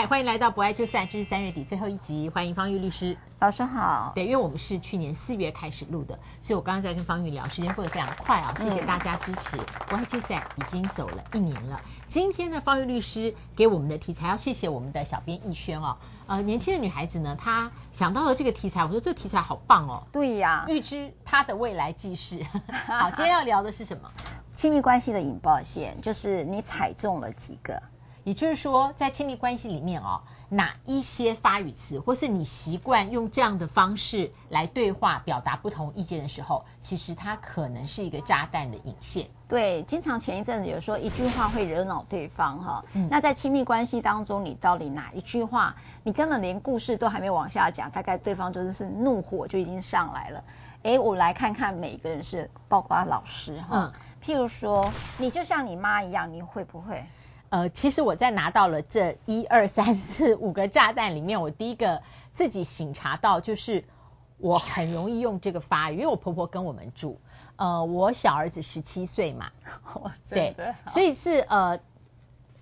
嗨，欢迎来到不爱就散，这是三月底最后一集，欢迎方玉律师。老师好。对，因为我们是去年四月开始录的，所以我刚刚在跟方玉聊，时间过得非常快啊，谢谢大家支持。嗯、不爱就散已经走了一年了，今天呢，方玉律师给我们的题材，要谢谢我们的小编逸轩哦。呃，年轻的女孩子呢，她想到了这个题材，我说这个题材好棒哦。对呀、啊，预知她的未来记事。好，今天要聊的是什么？亲密关系的引爆线，就是你踩中了几个？也就是说，在亲密关系里面哦，哪一些发语词，或是你习惯用这样的方式来对话、表达不同意见的时候，其实它可能是一个炸弹的引线。对，经常前一阵子有说一句话会惹恼对方哈、嗯，那在亲密关系当中，你到底哪一句话，你根本连故事都还没往下讲，大概对方就是怒火就已经上来了。哎，我来看看每个人是，包括老师哈、嗯，譬如说，你就像你妈一样，你会不会？呃，其实我在拿到了这一二三四五个炸弹里面，我第一个自己醒察到就是我很容易用这个发语，因为我婆婆跟我们住，呃，我小儿子十七岁嘛，对，所以是呃，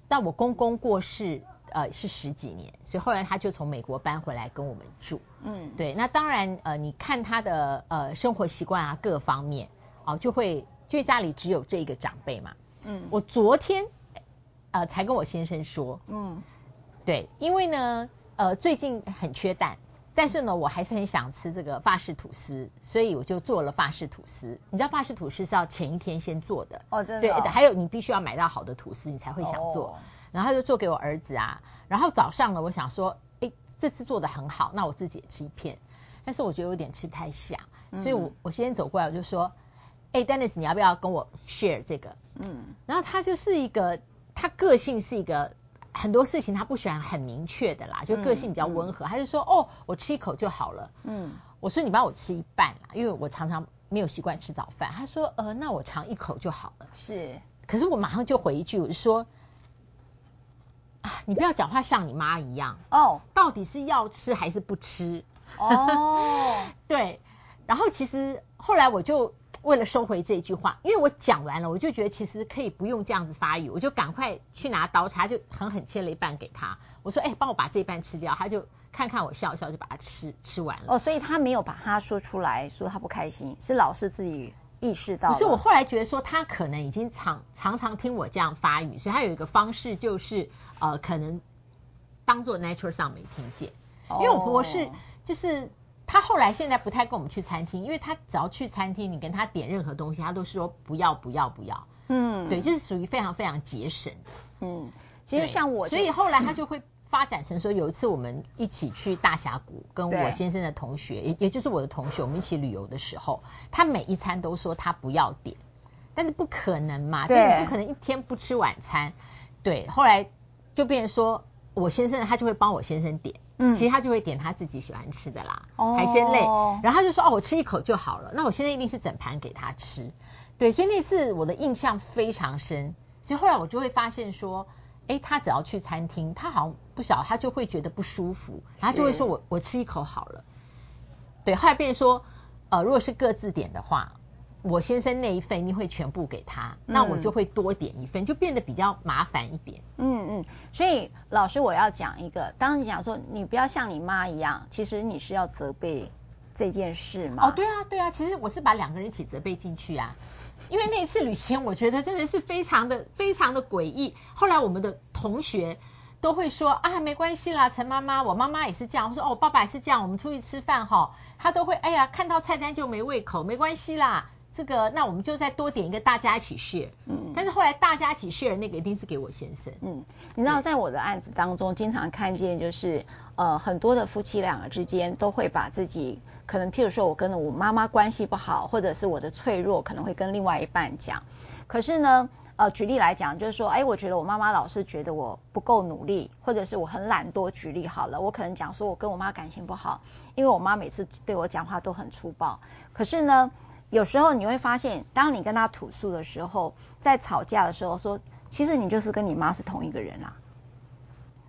到我公公过世呃是十几年，所以后来他就从美国搬回来跟我们住，嗯，对，那当然呃，你看他的呃生活习惯啊各方面哦、呃，就会就家里只有这一个长辈嘛，嗯，我昨天。呃，才跟我先生说，嗯，对，因为呢，呃，最近很缺蛋，但是呢，我还是很想吃这个法式吐司，所以我就做了法式吐司。你知道法式吐司是要前一天先做的，哦，真的、哦，对，还有你必须要买到好的吐司，你才会想做。哦、然后就做给我儿子啊，然后早上呢，我想说，哎，这次做的很好，那我自己也吃一片，但是我觉得有点吃不太下，所以我我先走过来，我就说，哎，Dennis，你要不要跟我 share 这个？嗯，然后他就是一个。他个性是一个很多事情他不喜欢很明确的啦，就个性比较温和，嗯嗯、他就说哦，我吃一口就好了。嗯，我说你帮我吃一半啦，因为我常常没有习惯吃早饭。他说呃，那我尝一口就好了。是，可是我马上就回一句，我就说啊，你不要讲话像你妈一样哦，到底是要吃还是不吃？哦，对，然后其实后来我就。为了收回这句话，因为我讲完了，我就觉得其实可以不用这样子发语，我就赶快去拿刀叉，就狠狠切了一半给他。我说：“哎，帮我把这一半吃掉。”他就看看我笑笑，就把它吃吃完了。哦，所以他没有把他说出来说他不开心，是老师自己意识到。不是，我后来觉得说他可能已经常常常听我这样发语，所以他有一个方式就是呃，可能当做 natural sound 没听见。因为我婆婆是就是。他后来现在不太跟我们去餐厅，因为他只要去餐厅，你跟他点任何东西，他都是说不要不要不要。嗯，对，就是属于非常非常节省。嗯，其实像我，所以后来他就会发展成说，有一次我们一起去大峡谷，跟我先生的同学，也也就是我的同学，我们一起旅游的时候，他每一餐都说他不要点，但是不可能嘛，就是你不可能一天不吃晚餐。对，后来就变成说我先生他就会帮我先生点。嗯，其实他就会点他自己喜欢吃的啦，哦、海鲜类，然后他就说哦，我吃一口就好了。那我现在一定是整盘给他吃，对，所以那次我的印象非常深。所以后来我就会发现说，哎，他只要去餐厅，他好像不晓得他就会觉得不舒服，然后就会说我我吃一口好了。对，后来变成说，呃，如果是各自点的话。我先生那一份你会全部给他，那我就会多点一份，嗯、就变得比较麻烦一点。嗯嗯，所以老师我要讲一个，当你讲说你不要像你妈一样，其实你是要责备这件事嘛？哦，对啊对啊，其实我是把两个人一起责备进去啊，因为那一次旅行我觉得真的是非常的非常的诡异。后来我们的同学都会说啊，没关系啦，陈妈妈，我妈妈也是这样。我说哦，爸爸也是这样，我们出去吃饭哈，他都会哎呀，看到菜单就没胃口，没关系啦。这个，那我们就再多点一个，大家一起 share。嗯，但是后来大家一起 share 那个一定是给我先生。嗯，你知道，在我的案子当中，经常看见就是，呃，很多的夫妻两个之间都会把自己可能，譬如说我跟我妈妈关系不好，或者是我的脆弱，可能会跟另外一半讲。可是呢，呃，举例来讲，就是说，哎，我觉得我妈妈老是觉得我不够努力，或者是我很懒惰。举例好了，我可能讲说我跟我妈感情不好，因为我妈每次对我讲话都很粗暴。可是呢，有时候你会发现，当你跟他吐诉的时候，在吵架的时候说，其实你就是跟你妈是同一个人啊。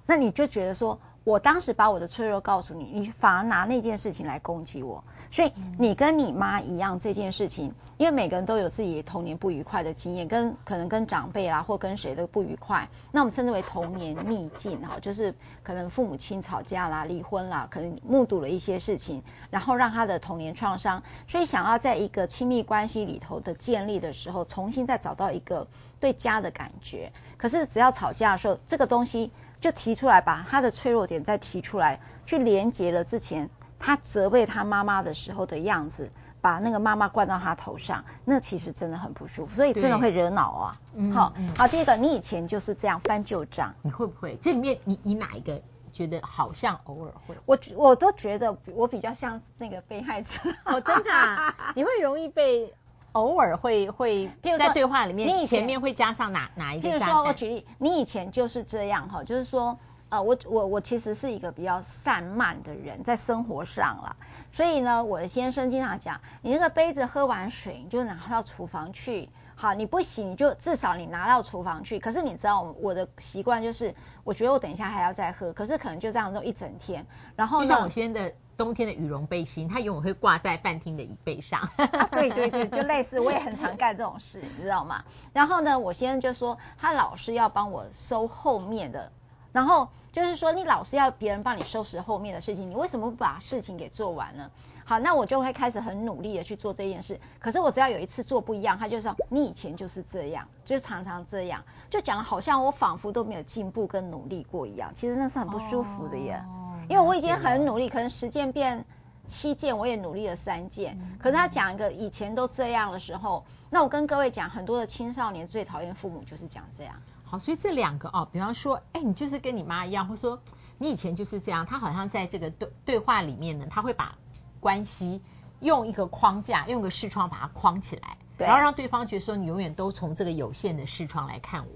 那你就觉得说，我当时把我的脆弱告诉你，你反而拿那件事情来攻击我。所以你跟你妈一样这件事情，因为每个人都有自己童年不愉快的经验，跟可能跟长辈啦或跟谁都不愉快，那我们称之为童年逆境哈，就是可能父母亲吵架啦、离婚啦，可能目睹了一些事情，然后让他的童年创伤，所以想要在一个亲密关系里头的建立的时候，重新再找到一个对家的感觉。可是只要吵架的时候，这个东西就提出来，把他的脆弱点再提出来，去连接了之前。他责备他妈妈的时候的样子，把那个妈妈灌到他头上，那其实真的很不舒服，所以真的会惹恼啊。嗯、好，好，第一个，你以前就是这样翻旧账，你会不会？这里面你你哪一个觉得好像偶尔会？我我都觉得我比较像那个被害者。哦，真的、啊？你会容易被偶尔会会在对话里面，你前面会加上哪哪一个？比如说我举例，你以前就是这样哈，就是说。呃，我我我其实是一个比较散漫的人，在生活上啦，所以呢，我的先生经常讲，你那个杯子喝完水，你就拿到厨房去，好，你不洗，你就至少你拿到厨房去。可是你知道，我的习惯就是，我觉得我等一下还要再喝，可是可能就这样弄一整天。然后就像我先的冬天的羽绒背心，它永远会挂在饭厅的椅背上。对对对，就类似，我也很常干这种事，你知道吗？然后呢，我先生就说，他老是要帮我收后面的，然后。就是说，你老是要别人帮你收拾后面的事情，你为什么不把事情给做完呢？好，那我就会开始很努力的去做这件事。可是我只要有一次做不一样，他就说你以前就是这样，就常常这样，就讲好像我仿佛都没有进步跟努力过一样。其实那是很不舒服的耶，因为我已经很努力，可能十件变七件，我也努力了三件。嗯、可是他讲一个以前都这样的时候，那我跟各位讲，很多的青少年最讨厌父母就是讲这样。好，所以这两个哦，比方说，哎，你就是跟你妈一样，或者说你以前就是这样，他好像在这个对对话里面呢，他会把关系用一个框架，用一个视窗把它框起来，然后让对方觉得说你永远都从这个有限的视窗来看我。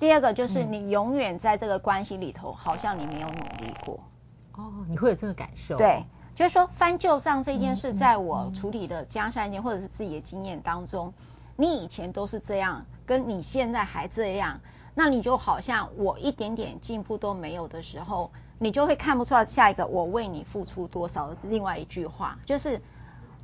第二个就是你永远在这个关系里头，嗯、好像你没有努力过。哦，你会有这个感受？对，就是说翻旧账这件事，在我处理的家事案件或者是自己的经验当中，你以前都是这样，跟你现在还这样。那你就好像我一点点进步都没有的时候，你就会看不出来下一个我为你付出多少另外一句话，就是，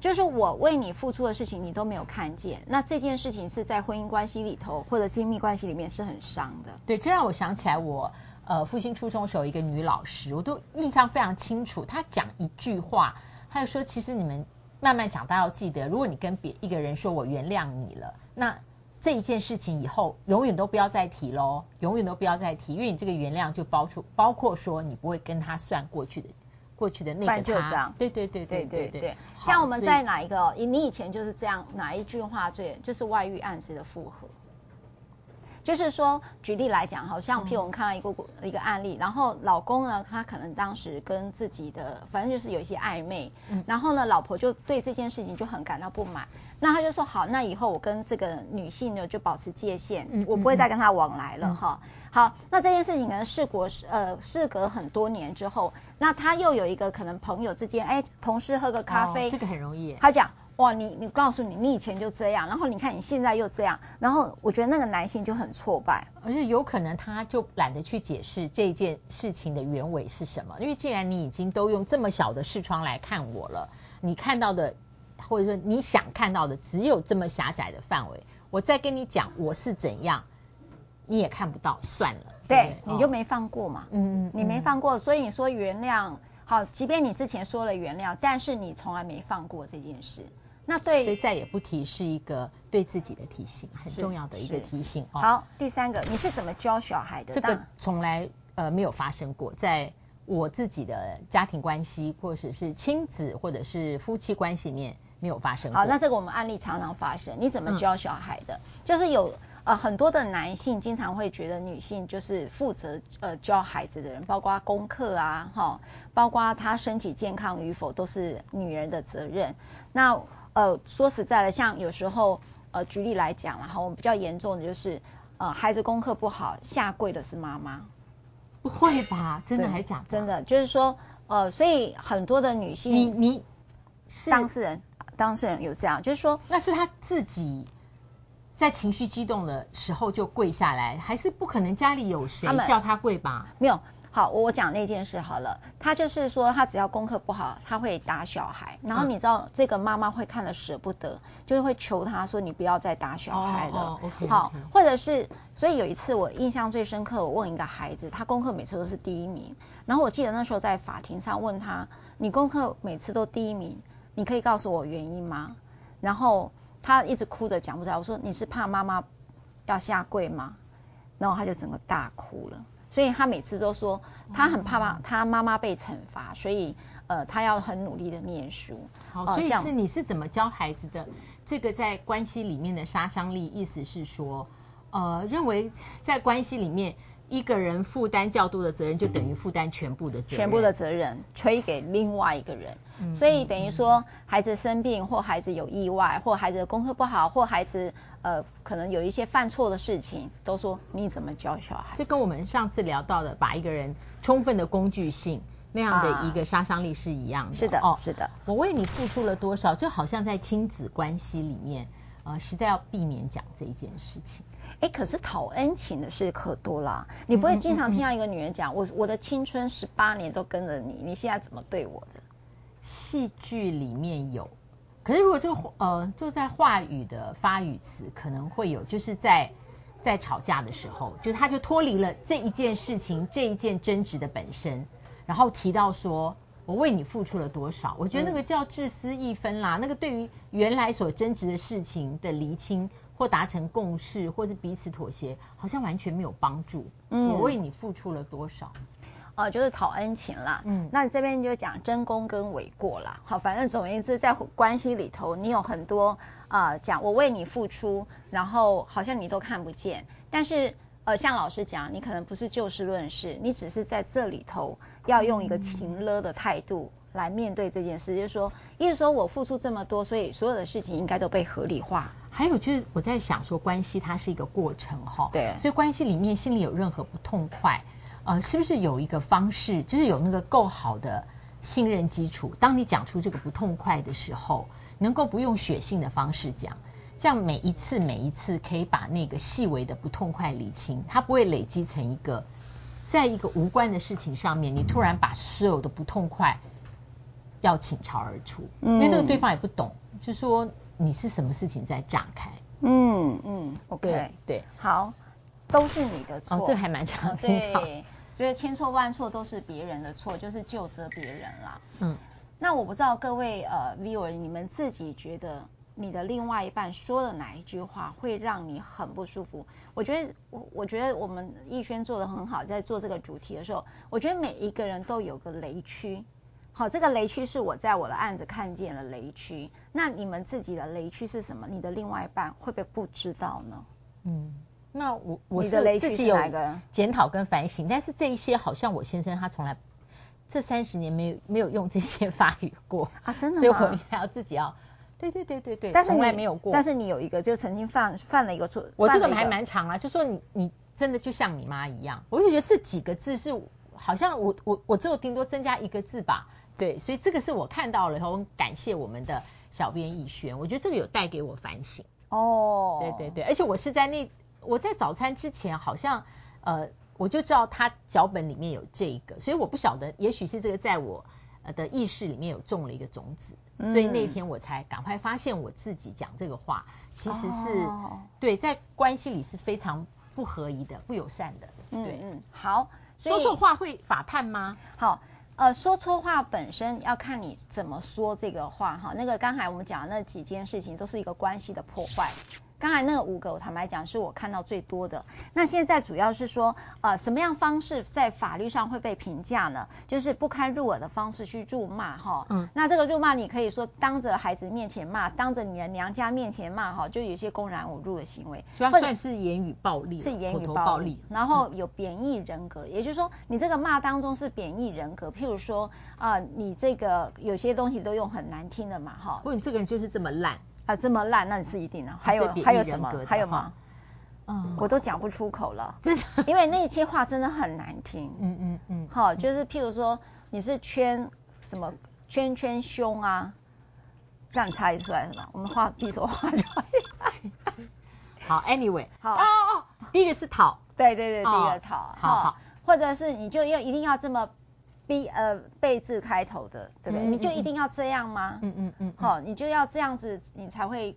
就是我为你付出的事情你都没有看见。那这件事情是在婚姻关系里头或者亲密关系里面是很伤的。对，这让我想起来我呃复兴初中时候一个女老师，我都印象非常清楚。她讲一句话，她就说：“其实你们慢慢长大要记得，如果你跟别一个人说我原谅你了，那。”这一件事情以后永远都不要再提喽，永远都不要再提，因为你这个原谅就包出包括说你不会跟他算过去的过去的那个他，对对对对对对。像我们在哪一个，你以前就是这样，哪一句话最就是外遇案子的复合？就是说，举例来讲，好像譬如我们看到一个一个案例，然后老公呢，他可能当时跟自己的反正就是有一些暧昧，然后呢，老婆就对这件事情就很感到不满。那他就说好，那以后我跟这个女性呢就保持界限，嗯、我不会再跟她往来了哈、嗯。好，那这件事情可能事过呃事隔很多年之后，那他又有一个可能朋友之间，哎，同事喝个咖啡，哦、这个很容易。他讲哇，你你告诉你，你以前就这样，然后你看你现在又这样，然后我觉得那个男性就很挫败，而且有可能他就懒得去解释这件事情的原委是什么，因为既然你已经都用这么小的视窗来看我了，你看到的。或者说你想看到的只有这么狭窄的范围，我再跟你讲我是怎样，你也看不到，算了，对，对你就没放过嘛，嗯嗯，你没放过，所以你说原谅，好，即便你之前说了原谅，但是你从来没放过这件事，那对，所以再也不提是一个对自己的提醒，很重要的一个提醒。哦、好，第三个，你是怎么教小孩的？这个从来呃没有发生过，在我自己的家庭关系，或者是亲子，或者是夫妻关系里面。没有发生。好，那这个我们案例常常发生。你怎么教小孩的？嗯、就是有呃很多的男性经常会觉得女性就是负责呃教孩子的人，包括功课啊，哈，包括他身体健康与否都是女人的责任。那呃说实在的，像有时候呃举例来讲，然后我们比较严重的就是呃孩子功课不好，下跪的是妈妈。不会吧？真的还假的？真的，就是说呃，所以很多的女性，你你是当事人。当事人有这样，就是说，那是他自己在情绪激动的时候就跪下来，还是不可能家里有谁叫他跪吧？没有，好，我讲那件事好了。他就是说，他只要功课不好，他会打小孩。然后你知道，这个妈妈会看了舍不得，就是会求他说：“你不要再打小孩了。哦” okay, 好，okay. 或者是，所以有一次我印象最深刻，我问一个孩子，他功课每次都是第一名。然后我记得那时候在法庭上问他：“你功课每次都第一名，你可以告诉我原因吗？”然后他一直哭着讲不出来。我说：“你是怕妈妈要下跪吗？”然后他就整个大哭了。所以他每次都说，他很怕妈，他妈妈被惩罚，所以呃，他要很努力的念书。好，所以是你是怎么教孩子的？这个在关系里面的杀伤力，意思是说，呃，认为在关系里面。一个人负担较多的责任，就等于负担全部的责任，全部的责任推给另外一个人。嗯，所以等于说，孩子生病，或孩子有意外，或孩子的功课不好，或孩子呃可能有一些犯错的事情，都说你怎么教小孩？这跟我们上次聊到的，把一个人充分的工具性那样的一个杀伤力是一样的。是的，哦，是的。我为你付出了多少，就好像在亲子关系里面。呃，实在要避免讲这一件事情。哎，可是讨恩情的事可多啦。你不会经常听到一个女人讲，嗯嗯嗯、我我的青春十八年都跟着你，你现在怎么对我的？戏剧里面有，可是如果这个呃，就在话语的发语词可能会有，就是在在吵架的时候，就是他就脱离了这一件事情这一件争执的本身，然后提到说。我为你付出了多少？我觉得那个叫自私一分啦。嗯、那个对于原来所争执的事情的厘清或达成共识，或是彼此妥协，好像完全没有帮助。嗯，我为你付出了多少？哦、呃，就是讨恩情啦。嗯，那这边就讲真功跟伪过啦。好，反正总而言之，在关系里头，你有很多啊、呃，讲我为你付出，然后好像你都看不见，但是。呃，像老师讲，你可能不是就事论事，你只是在这里头要用一个情勒的态度来面对这件事，嗯、就是说，意思说我付出这么多，所以所有的事情应该都被合理化。还有就是我在想说，关系它是一个过程哈，对，所以关系里面心里有任何不痛快，呃，是不是有一个方式，就是有那个够好的信任基础，当你讲出这个不痛快的时候，能够不用血性的方式讲。这样每一次每一次可以把那个细微的不痛快理清，它不会累积成一个，在一个无关的事情上面，你突然把所有的不痛快要倾巢而出，嗯、因为那个对方也不懂，就说你是什么事情在炸开。嗯嗯，OK，对，对好，都是你的错。哦，这还蛮常听。对，所以千错万错都是别人的错，就是就责别人啦。嗯，那我不知道各位呃 viewer，你们自己觉得？你的另外一半说了哪一句话会让你很不舒服？我觉得我我觉得我们逸轩做的很好，在做这个主题的时候，我觉得每一个人都有个雷区。好，这个雷区是我在我的案子看见了雷区。那你们自己的雷区是什么？你的另外一半会不会不知道呢？嗯，那我我是自己有检讨跟反省，但是这一些好像我先生他从来这三十年没有没有用这些法语过啊，真的吗？所以我还要自己要。对对对对对，但是从来没有过。但是你有一个，就曾经犯犯了一个错。我这个还蛮长啊，就说你你真的就像你妈一样，我就觉得这几个字是好像我我我只有顶多增加一个字吧。对，所以这个是我看到了以后，感谢我们的小编逸轩，我觉得这个有带给我反省。哦，对对对，而且我是在那我在早餐之前好像呃我就知道他脚本里面有这个，所以我不晓得，也许是这个在我。呃的意识里面有种了一个种子，所以那天我才赶快发现我自己讲这个话，其实是对在关系里是非常不合宜的、不友善的。对，嗯，好，说错话会法判吗？好，呃，说错话本身要看你怎么说这个话哈。那个刚才我们讲的那几件事情都是一个关系的破坏。刚才那个五个，我坦白讲是我看到最多的。那现在主要是说，呃，什么样方式在法律上会被评价呢？就是不堪入耳的方式去辱骂，哈。嗯。那这个辱骂，你可以说当着孩子面前骂，当着你的娘家面前骂，哈，就有一些公然侮辱的行为。主要算是言语暴力。是言语暴力。然后有贬义人格，嗯、也就是说，你这个骂当中是贬义人格。譬如说，啊、呃，你这个有些东西都用很难听的嘛，哈。或者你这个人就是这么烂。啊，这么烂，那是一定的。还有还有什么？还有吗？嗯，我都讲不出口了，真的，因为那些话真的很难听。嗯嗯嗯。好，就是譬如说你是圈什么圈圈胸啊，这样猜出来是吧？我们画比手画脚。好，Anyway，好哦哦，第一个是讨，对对对，第一个讨。好好。或者是你就要一定要这么 B 呃贝字开头的，对不对？嗯嗯嗯，你就一定要这样吗？嗯嗯嗯，好，你就要这样子，你才会。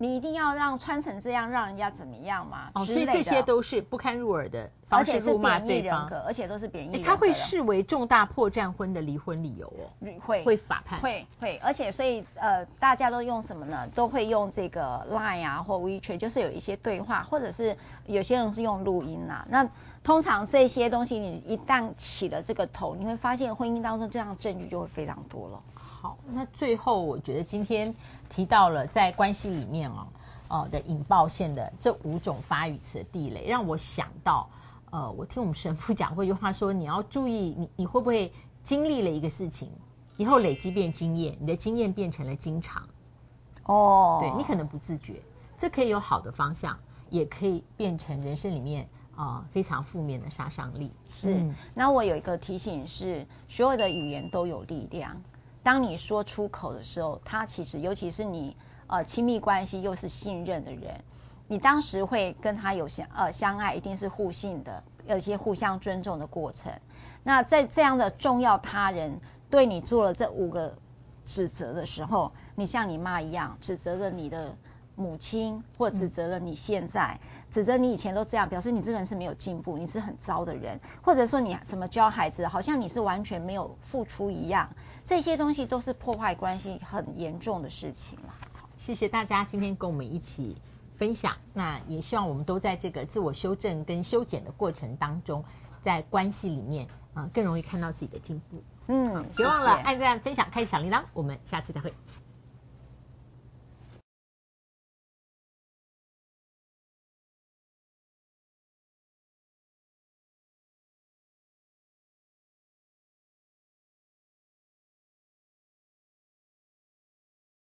你一定要让穿成这样，让人家怎么样嘛？哦，所以这些都是不堪入耳的方式辱骂对方，而且都是贬义人格。他会视为重大破绽婚的离婚理由哦，会会法判，会会，而且所以呃，大家都用什么呢？都会用这个 Line 啊或 WeChat，就是有一些对话，或者是有些人是用录音呐、啊。那通常这些东西，你一旦起了这个头，你会发现婚姻当中这样证据就会非常多了。好，那最后我觉得今天提到了在关系里面哦，哦的引爆线的这五种发语词的地雷，让我想到，呃，我听我们神父讲过一句话说，你要注意你你会不会经历了一个事情，以后累积变经验，你的经验变成了经常。哦，对，你可能不自觉，这可以有好的方向，也可以变成人生里面啊、呃、非常负面的杀伤力。是，嗯、那我有一个提醒是，所有的语言都有力量。当你说出口的时候，他其实尤其是你呃亲密关系又是信任的人，你当时会跟他有相呃相爱，一定是互信的，有一些互相尊重的过程。那在这样的重要他人对你做了这五个指责的时候，你像你妈一样指责了你的母亲，或指责了你现在，指责你以前都这样，表示你这个人是没有进步，你是很糟的人，或者说你怎么教孩子，好像你是完全没有付出一样。这些东西都是破坏关系很严重的事情了。好，谢谢大家今天跟我们一起分享。那也希望我们都在这个自我修正跟修剪的过程当中，在关系里面啊、呃、更容易看到自己的进步。嗯，别忘了按赞、分享、开小铃铛。我们下次再会。